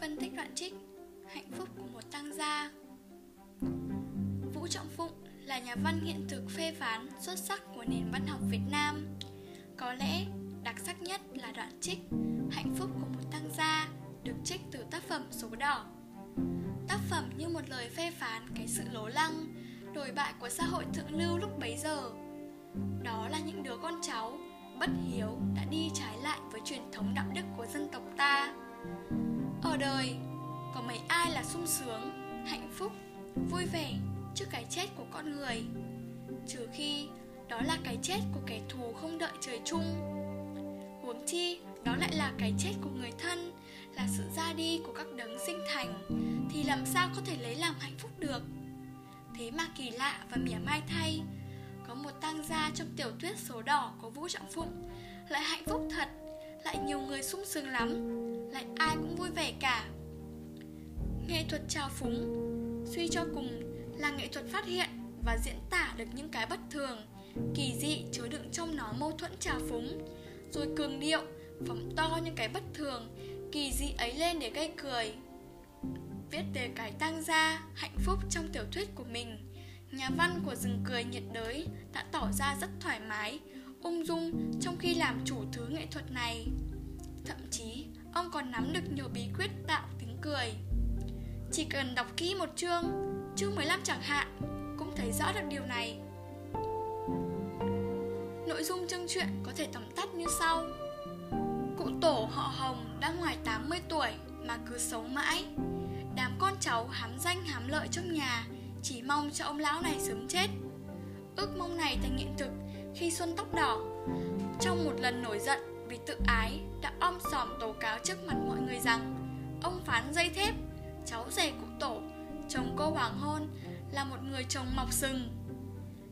Phân tích đoạn trích Hạnh phúc của một tăng gia. Vũ Trọng Phụng là nhà văn hiện thực phê phán xuất sắc của nền văn học Việt Nam. Có lẽ đặc sắc nhất là đoạn trích Hạnh phúc của một tăng gia được trích từ tác phẩm Số Đỏ. Tác phẩm như một lời phê phán cái sự lố lăng, đồi bại của xã hội thượng lưu lúc bấy giờ. Đó là những đứa con cháu bất hiếu đã đi trái lại với truyền thống đạo đức của dân tộc ta ở đời, có mấy ai là sung sướng, hạnh phúc, vui vẻ trước cái chết của con người? Trừ khi đó là cái chết của kẻ thù không đợi trời chung. Huống chi đó lại là cái chết của người thân, là sự ra đi của các đấng sinh thành, thì làm sao có thể lấy làm hạnh phúc được? Thế mà kỳ lạ và mỉa mai thay, có một tang gia trong tiểu thuyết số đỏ của Vũ Trọng Phụng, Lại hạnh phúc thật, Lại nhiều người sung sướng lắm. Lại ai cũng vui vẻ cả Nghệ thuật trào phúng Suy cho cùng là nghệ thuật phát hiện Và diễn tả được những cái bất thường Kỳ dị chứa đựng trong nó mâu thuẫn trào phúng Rồi cường điệu Phóng to những cái bất thường Kỳ dị ấy lên để gây cười Viết về cái tăng gia Hạnh phúc trong tiểu thuyết của mình Nhà văn của rừng cười nhiệt đới đã tỏ ra rất thoải mái, ung dung trong khi làm chủ thứ nghệ thuật này. Thậm chí, ông còn nắm được nhiều bí quyết tạo tiếng cười. Chỉ cần đọc kỹ một chương, chương 15 chẳng hạn, cũng thấy rõ được điều này. Nội dung chương truyện có thể tóm tắt như sau. Cụ tổ họ Hồng đã ngoài 80 tuổi mà cứ sống mãi. Đám con cháu hám danh hám lợi trong nhà chỉ mong cho ông lão này sớm chết Ước mong này thành hiện thực khi Xuân tóc đỏ Trong một lần nổi giận vì tự ái đã om sòm tố cáo trước mặt mọi người rằng Ông phán dây thép, cháu rể cụ tổ, chồng cô hoàng hôn là một người chồng mọc sừng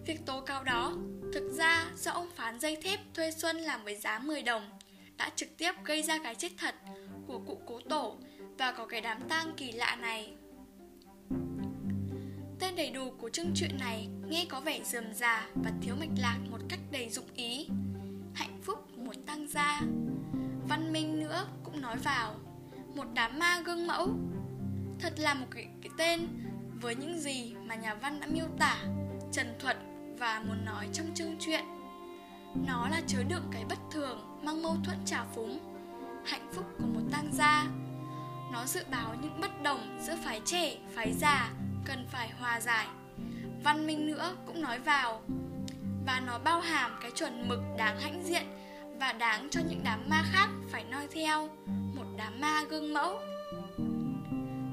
Việc tố cáo đó thực ra do ông phán dây thép thuê Xuân làm với giá 10 đồng đã trực tiếp gây ra cái chết thật của cụ cố tổ và có cái đám tang kỳ lạ này Tên đầy đủ của chương truyện này nghe có vẻ dườm già và thiếu mạch lạc một cách đầy dụng ý. Hạnh phúc tăng gia. Văn minh nữa cũng nói vào. Một đám ma gương mẫu. Thật là một cái, cái tên với những gì mà nhà văn đã miêu tả, trần thuật và muốn nói trong chương truyện. Nó là chứa đựng cái bất thường mang mâu thuẫn trào phúng, hạnh phúc của một tăng gia. Nó dự báo những bất đồng giữa phái trẻ, phái già cần phải hòa giải văn minh nữa cũng nói vào và nó bao hàm cái chuẩn mực đáng hãnh diện và đáng cho những đám ma khác phải noi theo, một đám ma gương mẫu.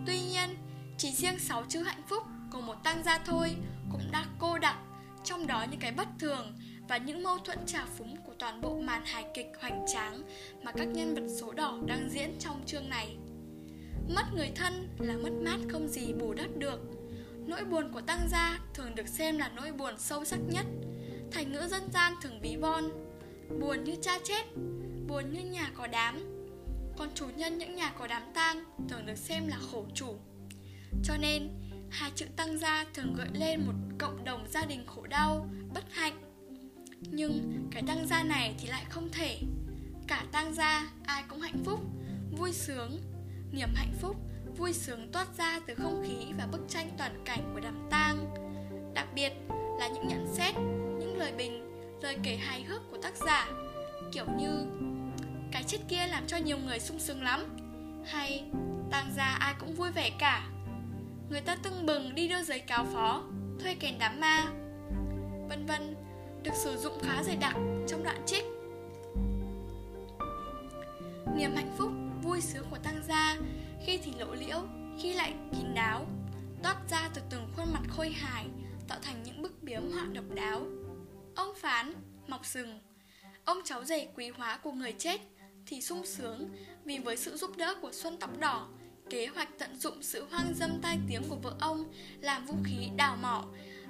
Tuy nhiên, chỉ riêng sáu chữ hạnh phúc của một tăng gia thôi cũng đã cô đặc trong đó những cái bất thường và những mâu thuẫn trào phúng của toàn bộ màn hài kịch hoành tráng mà các nhân vật số đỏ đang diễn trong chương này. Mất người thân là mất mát không gì bù đắp được. Nỗi buồn của tăng gia thường được xem là nỗi buồn sâu sắc nhất. Thành ngữ dân gian thường ví von Buồn như cha chết Buồn như nhà có đám. Còn chủ nhân những nhà có đám tang Thường được xem là khổ chủ. Cho nên Hai chữ tăng gia thường gợi lên một cộng đồng gia đình khổ đau, bất hạnh. Nhưng cái tăng gia này thì lại không thể. Cả tăng gia ai cũng hạnh phúc, vui sướng. Niềm hạnh phúc vui sướng toát ra từ không khí và bức tranh toàn cảnh của đám tang. Đặc biệt là những nhận xét những lời bình lời kể hài hước của tác giả. Kiểu như cái chết kia làm cho nhiều người sung sướng lắm. Hay tang gia ai cũng vui vẻ cả. Người ta tưng bừng đi đưa giấy cáo phó thuê kèn đám ma. Vân vân được sử dụng khá dày đặc trong đoạn trích. Niềm hạnh phúc vui sướng của tăng gia khi thì lộ liễu, khi lại kín đáo Toát ra từ từng khuôn mặt khôi hài Tạo thành những bức biếm họa độc đáo. Ông phán, mọc sừng Ông cháu rể quý hóa của người chết Thì sung sướng Vì với sự giúp đỡ của Xuân Tóc Đỏ Kế hoạch tận dụng sự hoang dâm tai tiếng của vợ ông Làm vũ khí đào mỏ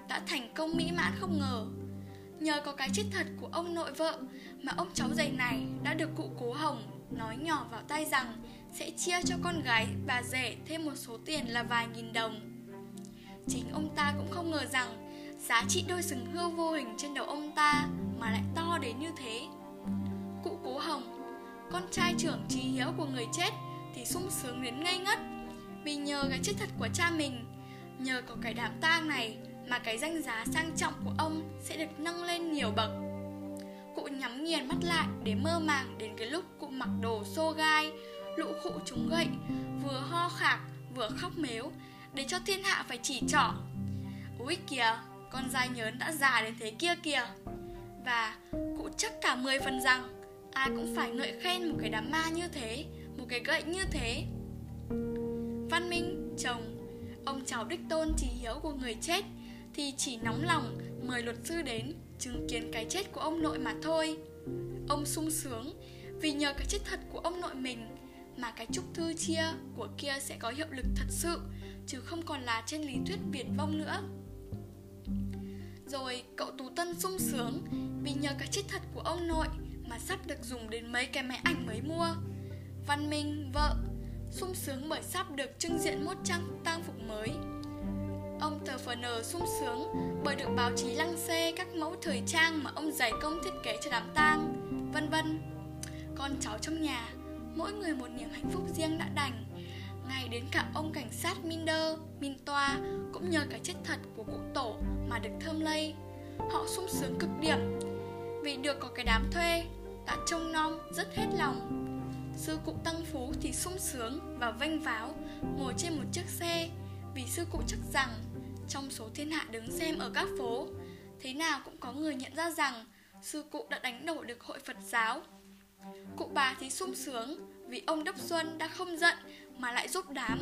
Đã thành công mỹ mãn không ngờ Nhờ có cái chết thật của ông nội vợ Mà ông cháu rể này đã được cụ cố hồng Nói nhỏ vào tai rằng sẽ chia cho con gái bà rể thêm một số tiền là vài nghìn đồng. Chính ông ta cũng không ngờ rằng giá trị đôi sừng hươu vô hình trên đầu ông ta mà lại to đến như thế. Cụ Cố Hồng, con trai trưởng trí hiếu của người chết, thì sung sướng đến ngây ngất Vì nhờ cái chết thật của cha mình. Nhờ có cái đám tang này Mà cái danh giá sang trọng của ông Sẽ được nâng lên nhiều bậc. Cụ nhắm nghiền mắt lại Để mơ màng đến cái lúc cụ mặc đồ xô gai Lũ khụ trúng gậy Vừa ho khạc vừa khóc mếu Để cho thiên hạ phải chỉ trỏ. Úi kìa! Con dai nhớn đã già đến thế kia kìa. Và cụ chắc cả mười phần rằng Ai cũng phải ngợi khen một cái đám ma như thế Một cái gậy như thế. Văn Minh, chồng Ông cháu đích tôn trí hiếu của người chết Thì chỉ nóng lòng mời luật sư đến Chứng kiến cái chết của ông nội mà thôi. Ông sung sướng Vì nhờ cái chết thật của ông nội mình Mà cái chúc thư chia của kia sẽ có hiệu lực thật sự Chứ không còn là trên lý thuyết viển vong nữa. Rồi cậu Tú Tân sung sướng Vì nhờ cái chết thật của ông nội Mà sắp được dùng đến mấy cái máy ảnh mới mua Văn Minh, vợ sung sướng bởi sắp được trưng diện một trang tang phục mới. Ông tờ FN sung sướng bởi được báo chí lăng xê các mẫu thời trang mà ông dày công thiết kế cho đám tang, vân vân. Con cháu trong nhà, mỗi người một niềm hạnh phúc riêng đã đành. Ngay đến cả ông cảnh sát Minder, Min Toa cũng nhờ cái chết thật của cụ tổ mà được thơm lây. Họ sung sướng cực điểm. Vì được có cái đám thuê, đã trông nom rất hết lòng. Sư cụ Tăng Phú thì sung sướng và vênh váo, Ngồi trên một chiếc xe. Vì sư cụ chắc rằng, Trong số thiên hạ đứng xem ở các phố, Thế nào cũng có người nhận ra rằng Sư cụ đã đánh đổ được hội Phật giáo. Cụ bà thì sung sướng Vì ông Đốc Xuân đã không giận Mà lại giúp đám,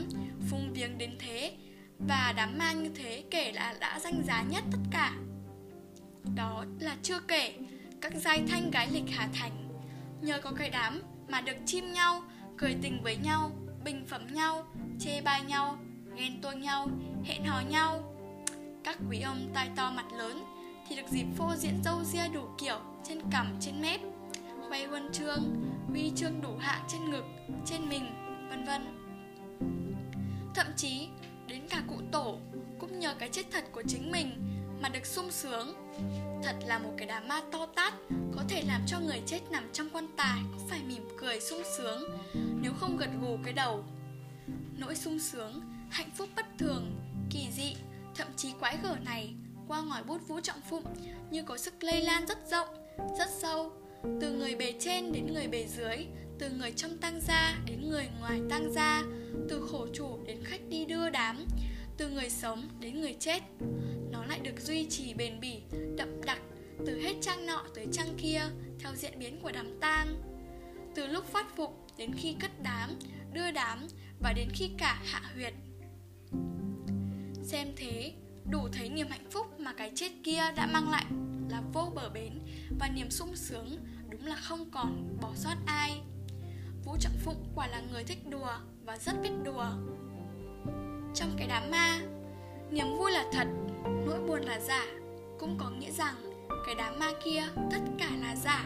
Phung viếng đến thế. Và đám ma như thế kể là đã danh giá nhất tất cả Đó là chưa kể Các giai thanh gái lịch Hà Thành Nhờ có cái đám mà được chim nhau, cười tình với nhau, bình phẩm nhau, chê bai nhau, ghen tuông nhau, hẹn hò nhau. Các quý ông tai to mặt lớn thì được dịp phô diễn dâu ria đủ kiểu trên cằm trên mép, khoe huân chương, huy chương đủ hạng trên ngực, trên mình, vân vân. Thậm chí đến cả cụ tổ cũng nhờ cái chết thật của chính mình mà được sung sướng. Thật là một cái đám ma to tát Có thể làm cho người chết nằm trong quan tài Cũng phải mỉm cười sung sướng Nếu không gật gù cái đầu. Nỗi sung sướng, hạnh phúc bất thường Kỳ dị, thậm chí quái gở này Qua ngòi bút vũ trọng phụng Như có sức lây lan rất rộng, rất sâu Từ người bề trên đến người bề dưới từ người trong tăng gia đến người ngoài tăng gia Từ khổ chủ đến khách đi đưa đám Từ người sống đến người chết nó lại được duy trì bền bỉ, đậm đặc từ hết trang nọ tới trang kia theo diễn biến của đám tang. Từ lúc phát phục đến khi cất đám, đưa đám và đến khi cả hạ huyệt. Xem thế, đủ thấy niềm hạnh phúc mà cái chết kia đã mang lại là vô bờ bến và niềm sung sướng đúng là không còn bỏ sót ai. Vũ Trọng Phụng quả là người thích đùa và rất biết đùa. Trong cái đám ma, niềm vui là thật nỗi buồn là giả. Cũng có nghĩa rằng cái đám ma kia tất cả là giả.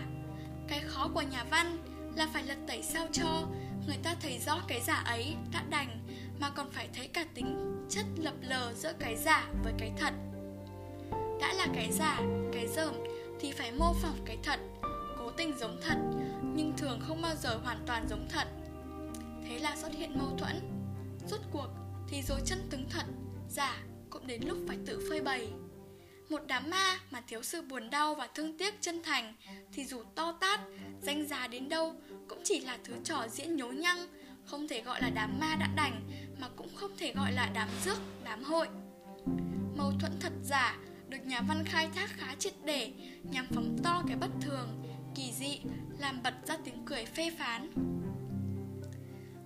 Cái khó của nhà văn là phải lật tẩy sao cho người ta thấy rõ cái giả ấy đã đành mà còn phải thấy cả tính chất lập lờ giữa cái giả với cái thật. Đã là cái giả cái dởm thì phải mô phỏng cái thật cố tình giống thật nhưng thường không bao giờ hoàn toàn giống thật. Thế là xuất hiện mâu thuẫn. Rốt cuộc thì dối chân tướng thật, giả cũng đến lúc phải tự phơi bày. Một đám ma mà thiếu sự buồn đau và thương tiếc chân thành thì dù to tát, danh giá đến đâu cũng chỉ là thứ trò diễn nhố nhăng, không thể gọi là đám ma đã đành mà cũng không thể gọi là đám rước, đám hội. Mâu thuẫn thật giả được nhà văn khai thác khá triệt để nhằm phóng to cái bất thường kỳ dị, làm bật ra tiếng cười phê phán.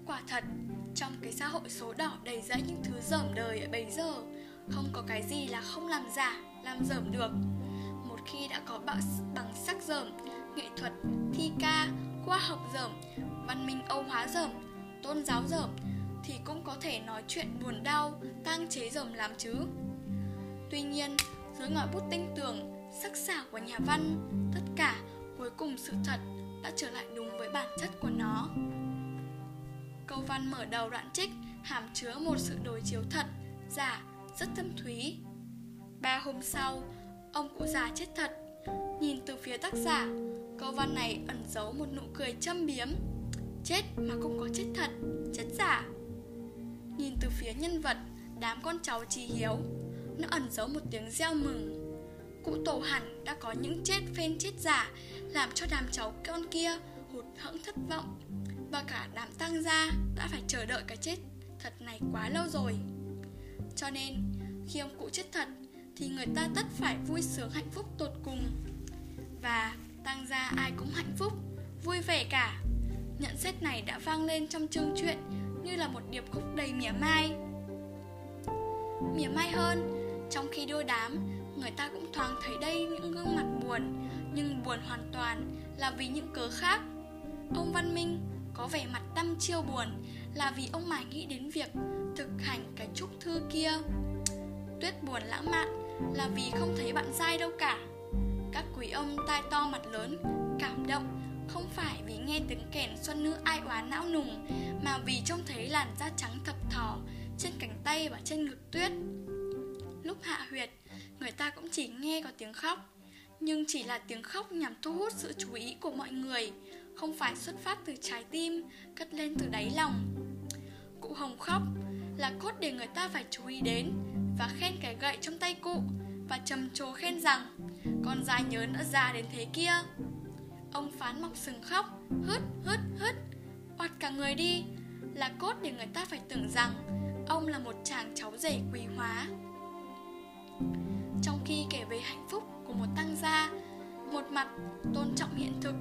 Quả thật, trong cái xã hội số đỏ đầy rẫy những thứ dởm đời ở bấy giờ, không có cái gì là không làm giả, làm dởm được. Một khi đã có bạo bằng sắc dởm, nghệ thuật, thi ca, khoa học dởm, văn minh âu hóa dởm, tôn giáo dởm, thì cũng có thể nói chuyện buồn đau, tang chế dởm làm chứ. Tuy nhiên, dưới ngòi bút tinh tường, sắc sảo của nhà văn, tất cả cuối cùng sự thật đã trở lại đúng với bản chất của nó. Câu văn mở đầu đoạn trích hàm chứa một sự đối chiếu thật giả rất thâm thúy. Ba hôm sau, ông cụ già chết thật. Nhìn từ phía tác giả, câu văn này ẩn giấu một nụ cười châm biếm. Chết mà cũng có chết thật, chết giả. Nhìn từ phía nhân vật, đám con cháu trí hiếu Nó ẩn giấu một tiếng reo mừng. Cụ tổ hẳn đã có những chết phên chết giả, Làm cho đám cháu con kia hụt hẫng thất vọng. Và cả đám tăng gia đã phải chờ đợi cái chết thật này quá lâu rồi. Cho nên, khi ông cụ chết thật, Thì người ta tất phải vui sướng hạnh phúc tột cùng. Và tăng gia ai cũng hạnh phúc, Vui vẻ cả. Nhận xét này đã vang lên trong chương truyện Như là một điệp khúc đầy mỉa mai. Mỉa mai hơn, Trong khi đưa đám Người ta cũng thoáng thấy đây những gương mặt buồn Nhưng buồn hoàn toàn là vì những cớ khác. Ông Văn Minh có vẻ mặt đăm chiêu buồn Là vì ông mải nghĩ đến việc thực hành cái trúc thư kia. Tuyết buồn lãng mạn là vì không thấy bạn dai đâu cả. Các quý ông tai to mặt lớn, cảm động Không phải vì nghe tiếng kèn xuân nữ ai oán não nùng Mà vì trông thấy làn da trắng thập thỏ Trên cánh tay và trên ngực tuyết. Lúc hạ huyệt, người ta cũng chỉ nghe có tiếng khóc. Nhưng chỉ là tiếng khóc nhằm thu hút sự chú ý của mọi người Không phải xuất phát từ trái tim, cất lên từ đáy lòng. Cụ Hồng khóc là cốt để người ta phải chú ý đến Và khen cái gậy trong tay cụ Và trầm trồ khen rằng Con dài nhớ đã già đến thế kia. Ông phán mọc sừng khóc Hứt hứt hứt. Oặt cả người đi. Là cốt để người ta phải tưởng rằng Ông là một chàng cháu rể quý hóa. Trong khi kể về hạnh phúc của một tăng gia Một mặt tôn trọng hiện thực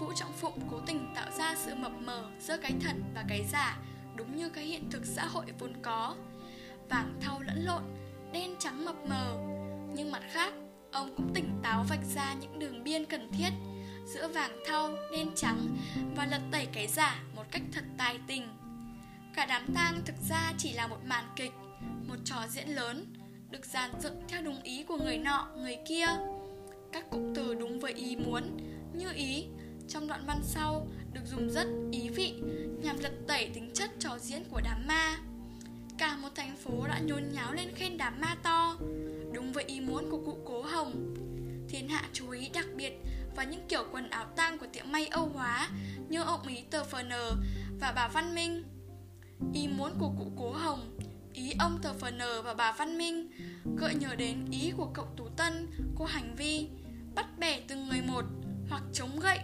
Vũ Trọng Phụng cố tình tạo ra sự mập mờ giữa cái thật và cái giả đúng như cái hiện thực xã hội vốn có. Vàng thau lẫn lộn, đen trắng mập mờ. Nhưng mặt khác, ông cũng tỉnh táo vạch ra những đường biên cần thiết Giữa vàng thau, đen trắng và lật tẩy cái giả một cách thật tài tình. Cả đám tang thực ra chỉ là một màn kịch, một trò diễn lớn. Được dàn dựng theo đúng ý của người nọ, người kia Các cụm từ đúng với ý muốn, như ý trong đoạn văn sau được dùng rất ý vị nhằm lật tẩy tính chất trò diễn của đám ma. Cả một thành phố đã nhốn nháo lên khen đám ma to, đúng với ý muốn của cụ Cố Hồng. Thiên hạ chú ý đặc biệt vào những kiểu quần áo tang của tiệm may Âu Hóa như ông ý tờ FN và bà Văn Minh. Ý muốn của cụ Cố Hồng, ý ông thờ phờ nờ và bà Văn Minh gợi nhớ đến ý của cậu Tú Tân, cô Hành Vi, bắt bẻ từng người một hoặc chống gậy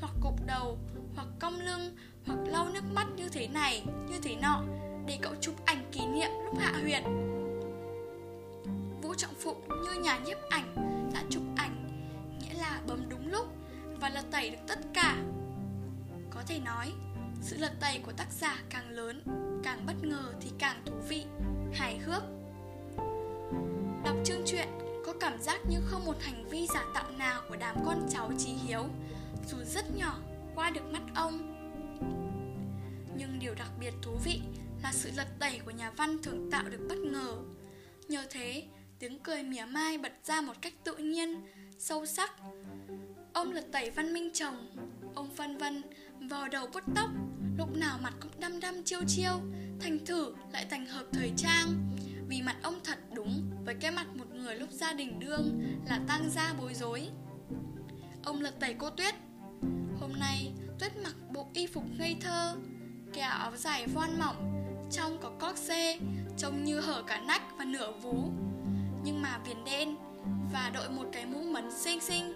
hoặc cục đầu hoặc cong lưng hoặc lau nước mắt như thế này như thế nọ để cậu chụp ảnh kỷ niệm lúc hạ huyệt. Vũ trọng phụng như nhà nhiếp ảnh đã chụp ảnh nghĩa là bấm đúng lúc và lật tẩy được tất cả. Có thể nói sự lật tẩy của tác giả càng lớn càng bất ngờ thì càng thú vị, hài hước. Đọc chương truyện, có cảm giác như không một hành vi giả tạo nào của đám con cháu trí hiếu, dù rất nhỏ, qua được mắt ông. Nhưng điều đặc biệt thú vị là sự lật tẩy của nhà văn thường tạo được bất ngờ. Nhờ thế, tiếng cười mỉa mai bật ra một cách tự nhiên, sâu sắc. Ông lật tẩy văn minh chồng, ông vân vân, vò đầu bút tóc lúc nào mặt cũng đăm đăm chiêu chiêu, thành thử lại thành hợp thời trang. Vì mặt ông thật đúng, với cái mặt một người lúc gia đình đương là tang gia bối rối. Ông lật tẩy cô tuyết. Hôm nay, Tuyết mặc bộ y phục ngây thơ, Kéo áo dài voan mỏng, Trong có cóc xê, Trông như hở cả nách và nửa vú. Nhưng mà viền đen Và đội một cái mũ mấn xinh xinh.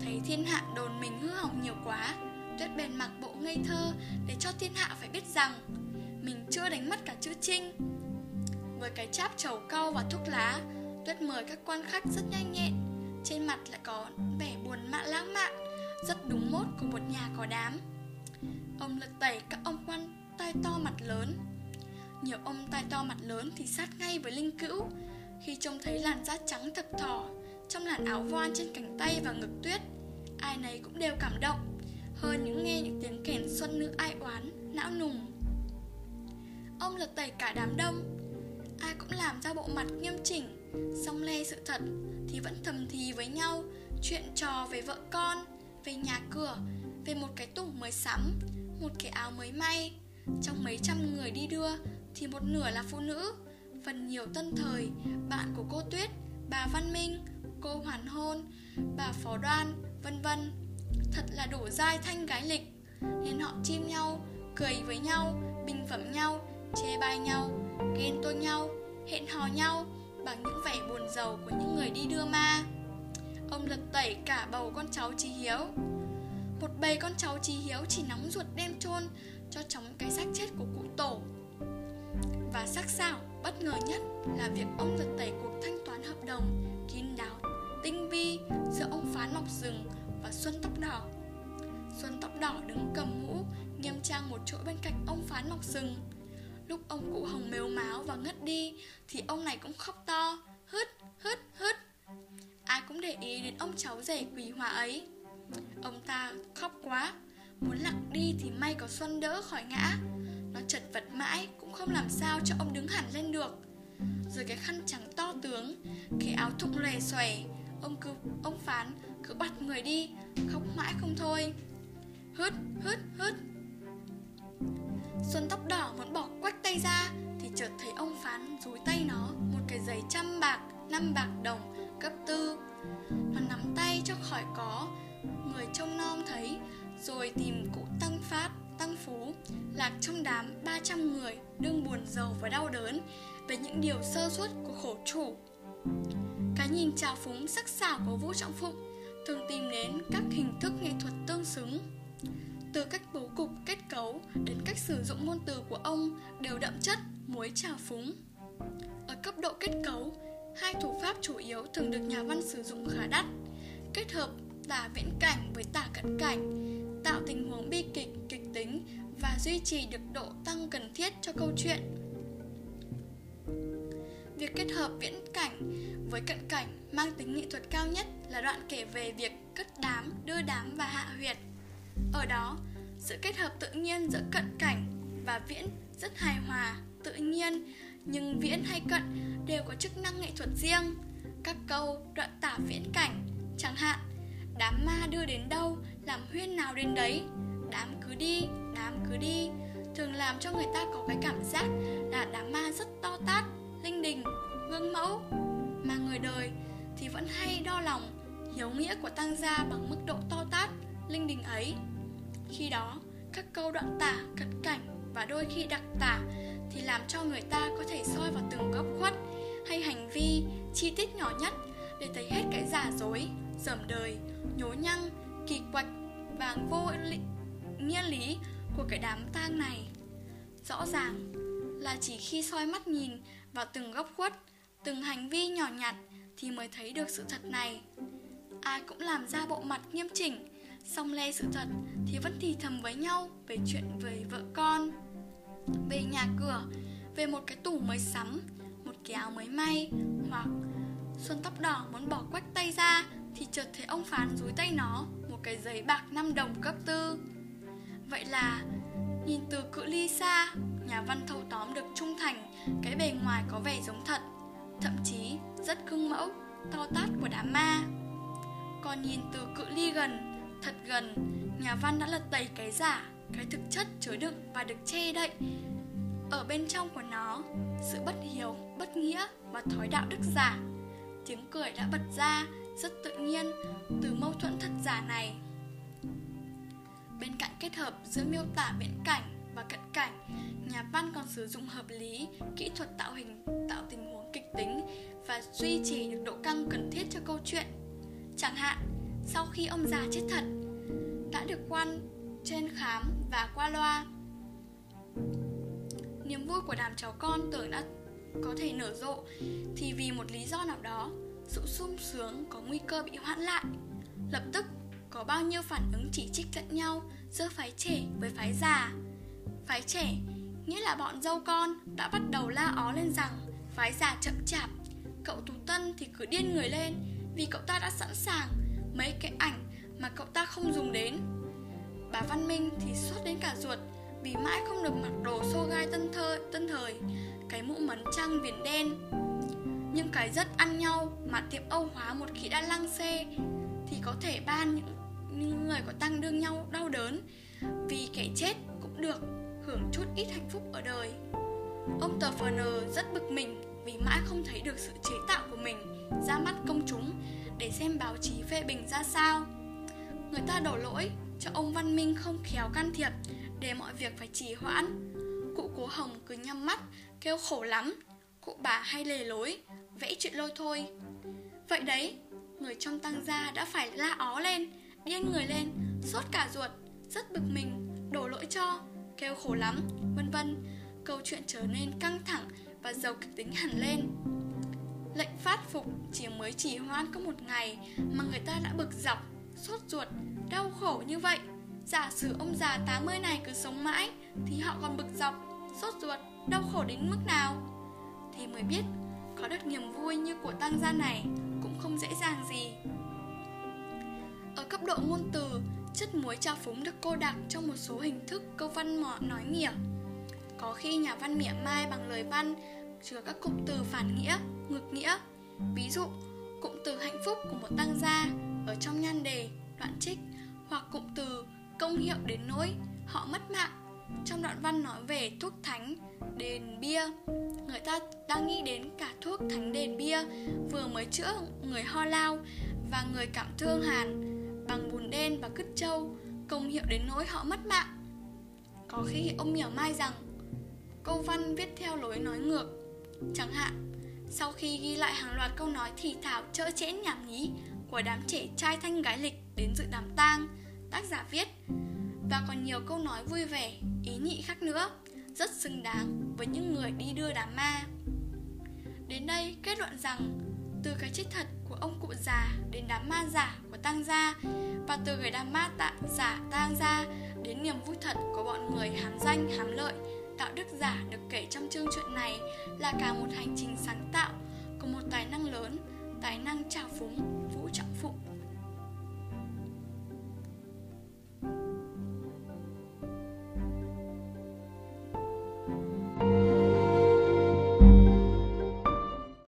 Thấy thiên hạ đồn mình hư hỏng nhiều quá. Tuyết bèn mặc bộ ngây thơ Để cho thiên hạ phải biết rằng Mình chưa đánh mất cả chữ trinh. Với cái cháp trầu cau và thuốc lá, Tuyết mời các quan khách rất nhanh nhẹn. Trên mặt lại có vẻ buồn mạ lãng mạn, rất đúng mốt của một nhà có đám. Ông lật tẩy các ông quan tai to mặt lớn. Nhiều ông tai to mặt lớn thì sát ngay với linh cữu. Khi trông thấy làn da trắng thập thỏ Trong làn áo voan trên cánh tay và ngực tuyết, Ai nấy cũng đều cảm động. Hơn những nghe những tiếng kèn xuân nữ ai oán, não nùng Ông lật tẩy cả đám đông Ai cũng làm ra bộ mặt nghiêm chỉnh Xong le sự thật Thì vẫn thầm thì với nhau Chuyện trò về vợ con về nhà cửa, về một cái tủ mới sắm, một cái áo mới may. Trong mấy trăm người đi đưa thì một nửa là phụ nữ, phần nhiều tân thời, bạn của cô Tuyết, bà Văn Minh, cô Hoàn Hôn, bà Phó Đoan, vân vân. Thật là đủ dai thanh gái lịch. Nên họ chim nhau, cười với nhau, bình phẩm nhau, chê bai nhau, ghen tuông nhau, hẹn hò nhau Bằng những vẻ buồn giàu của những người đi đưa ma. Ông lật tẩy cả bầu con cháu Trí Hiếu. Một bầy con cháu Trí Hiếu chỉ nóng ruột đem chôn Cho chóng cái xác chết của cụ tổ. Và sắc sảo bất ngờ nhất là việc ông lật tẩy cuộc thanh toán hợp đồng kín đáo, tinh vi giữa ông Phán Mọc Rừng và Xuân Tóc Đỏ. Xuân Tóc Đỏ đứng cầm mũ, nghiêm trang một chỗ bên cạnh ông Phán Mọc sừng. Lúc ông cụ hồng mếu máu và ngất đi thì ông này cũng khóc to, hứt, hứt, hứt. Ai cũng để ý đến ông cháu rể quỷ hòa ấy. Ông ta khóc quá, muốn lặng đi thì may có Xuân đỡ khỏi ngã. Nó chật vật mãi cũng không làm sao cho ông đứng hẳn lên được Rồi cái khăn trắng to tướng Cái áo thụng lòe xòe Ông cứ, ông phán, cứ bắt người đi, Khóc mãi không thôi. Hứt hứt hứt. Xuân tóc đỏ muốn bỏ quách tay ra, Thì chợt thấy ông phán dúi tay nó Một cái giấy trăm bạc, Năm bạc đồng cấp tư. Nó nắm tay cho khỏi có, Người trông nom thấy, Rồi tìm cụ tăng phát Tăng Phú, lạc trong đám 300 người, đương buồn giàu và đau đớn về những điều sơ suất của khổ chủ. Nhìn trào phúng sắc sảo của Vũ Trọng Phụng thường tìm đến các hình thức nghệ thuật tương xứng. Từ cách bố cục kết cấu đến cách sử dụng ngôn từ của ông đều đậm chất muối trào phúng. Ở cấp độ kết cấu, hai thủ pháp chủ yếu thường được nhà văn sử dụng khá đắt, kết hợp tả viễn cảnh với tả cận cảnh, tạo tình huống bi kịch, kịch tính và duy trì được độ tăng cần thiết cho câu chuyện. Việc kết hợp viễn cảnh với cận cảnh mang tính nghệ thuật cao nhất là đoạn kể về việc cất đám, đưa đám và hạ huyệt. Ở đó, sự kết hợp tự nhiên giữa cận cảnh và viễn rất hài hòa, tự nhiên, nhưng viễn hay cận đều có chức năng nghệ thuật riêng. Các câu đoạn tả viễn cảnh, chẳng hạn, đám ma đưa đến đâu, làm huyên nào đến đấy, đám cứ đi, đám cứ đi thường làm cho người ta có cái cảm giác là đám ma rất to tát linh đình gương mẫu mà người đời thì vẫn hay đo lòng hiếu nghĩa của tăng gia bằng mức độ to tát linh đình ấy. Khi đó các câu đoạn tả cận cảnh và đôi khi đặc tả thì làm cho người ta có thể soi vào từng góc khuất hay hành vi chi tiết nhỏ nhất để thấy hết cái giả dối dởm đời nhố nhăng kỳ quạch và vô lý, nghĩa lý của cái đám tang này. Rõ ràng là chỉ khi soi mắt nhìn vào từng góc khuất, từng hành vi nhỏ nhặt thì mới thấy được sự thật này. Ai cũng làm ra bộ mặt nghiêm chỉnh, xong le sự thật thì vẫn thì thầm với nhau về chuyện về vợ con. Về nhà cửa, về một cái tủ mới sắm, một cái áo mới may Hoặc Xuân tóc đỏ muốn bỏ quách tay ra thì chợt thấy ông phán dúi tay nó một cái giấy bạc 5 đồng cấp tư. Vậy là nhìn từ cự ly xa Nhà văn thâu tóm được trung thành Cái bề ngoài có vẻ giống thật Thậm chí rất cưng mẫu To tát của đám ma. Còn nhìn từ cự ly gần Thật gần Nhà văn đã lật tẩy cái giả Cái thực chất chứa đựng và được che đậy. Ở bên trong của nó Sự bất hiếu, bất nghĩa Và thói đạo đức giả. Tiếng cười đã bật ra Rất tự nhiên Từ mâu thuẫn thật giả này. Bên cạnh kết hợp giữa miêu tả viễn cảnh và cận cảnh, nhà văn còn sử dụng hợp lý, kỹ thuật tạo hình, tạo tình huống kịch tính và duy trì được độ căng cần thiết cho câu chuyện. Chẳng hạn, sau khi ông già chết thật, đã được quan trên khám và qua loa. Niềm vui của đám cháu con tưởng đã có thể nở rộ thì vì một lý do nào đó, sự sung sướng có nguy cơ bị hoãn lại. Lập tức có bao nhiêu phản ứng chỉ trích lẫn nhau giữa phái trẻ với phái già. Phái trẻ nghĩa là bọn dâu con đã bắt đầu la ó lên rằng phái già chậm chạp. Cậu Tú Tân thì cứ điên người lên vì cậu ta đã sẵn sàng mấy cái ảnh mà cậu ta không dùng đến. Bà Văn Minh thì sốt đến cả ruột vì mãi không được mặc đồ xô gai tân, thơ, tân thời, cái mũ mấn trăng viền đen. Nhưng cái rất ăn nhau mà tiệm Âu hóa một khi đã lăng xê thì có thể ban những những người có tăng đương nhau đau đớn vì kẻ chết cũng được hưởng chút ít hạnh phúc ở đời ông tờ rất bực mình vì mãi không thấy được sự chế tạo của mình ra mắt công chúng để xem báo chí phê bình ra sao người ta đổ lỗi cho ông Văn Minh không khéo can thiệp để mọi việc phải trì hoãn. Cụ cố Hồng cứ nhắm mắt, kêu khổ lắm. Cụ bà hay lề lối, vẽ chuyện lôi thôi. Vậy đấy, người trong tăng gia đã phải la ó lên, điên người lên, sốt cả ruột, rất bực mình, đổ lỗi cho, kêu khổ lắm, vân vân. Câu chuyện trở nên căng thẳng và giàu kịch tính hẳn lên. Lệnh phát phục chỉ mới chỉ hoãn có một ngày mà người ta đã bực dọc, sốt ruột, đau khổ như vậy. Giả sử ông già 80 này cứ sống mãi thì họ còn bực dọc, sốt ruột, đau khổ đến mức nào? Thì mới biết có được niềm vui như của tăng gia này cũng không dễ dàng gì. Ở cấp độ ngôn từ, chất muối trà phúng được cô đặc trong một số hình thức câu văn mọ nói nghĩa. Có khi nhà văn mỉa mai bằng lời văn chứa các cụm từ phản nghĩa, ngược nghĩa. Ví dụ, cụm từ hạnh phúc của một tăng gia ở trong nhan đề, đoạn trích hoặc cụm từ công hiệu đến nỗi họ mất mạng. Trong đoạn văn nói về thuốc thánh, đền bia, người ta đang nghĩ đến cả thuốc thánh đền bia vừa mới chữa người ho lao và người cảm thương hàn bằng bùn đen và cứt trâu, công hiệu đến nỗi họ mất mạng. Có khi ông mỉa mai rằng câu văn viết theo lối nói ngược Chẳng hạn, sau khi ghi lại hàng loạt câu nói thì thảo chỡ trẽn nhảm nhí của đám trẻ trai thanh gái lịch đến dự đám tang, tác giả viết và còn nhiều câu nói vui vẻ, ý nhị khác nữa, rất xứng đáng với những người đi đưa đám ma. Đến đây kết luận rằng từ cái chết thật của ông cụ già đến đám ma giả của tang gia. Và từ người đám ma tạ giả tang gia đến niềm vui thật của bọn người hám danh hám lợi tạo đức giả được kể trong chương truyện này là cả một hành trình sáng tạo của một tài năng lớn, tài năng trào phúng,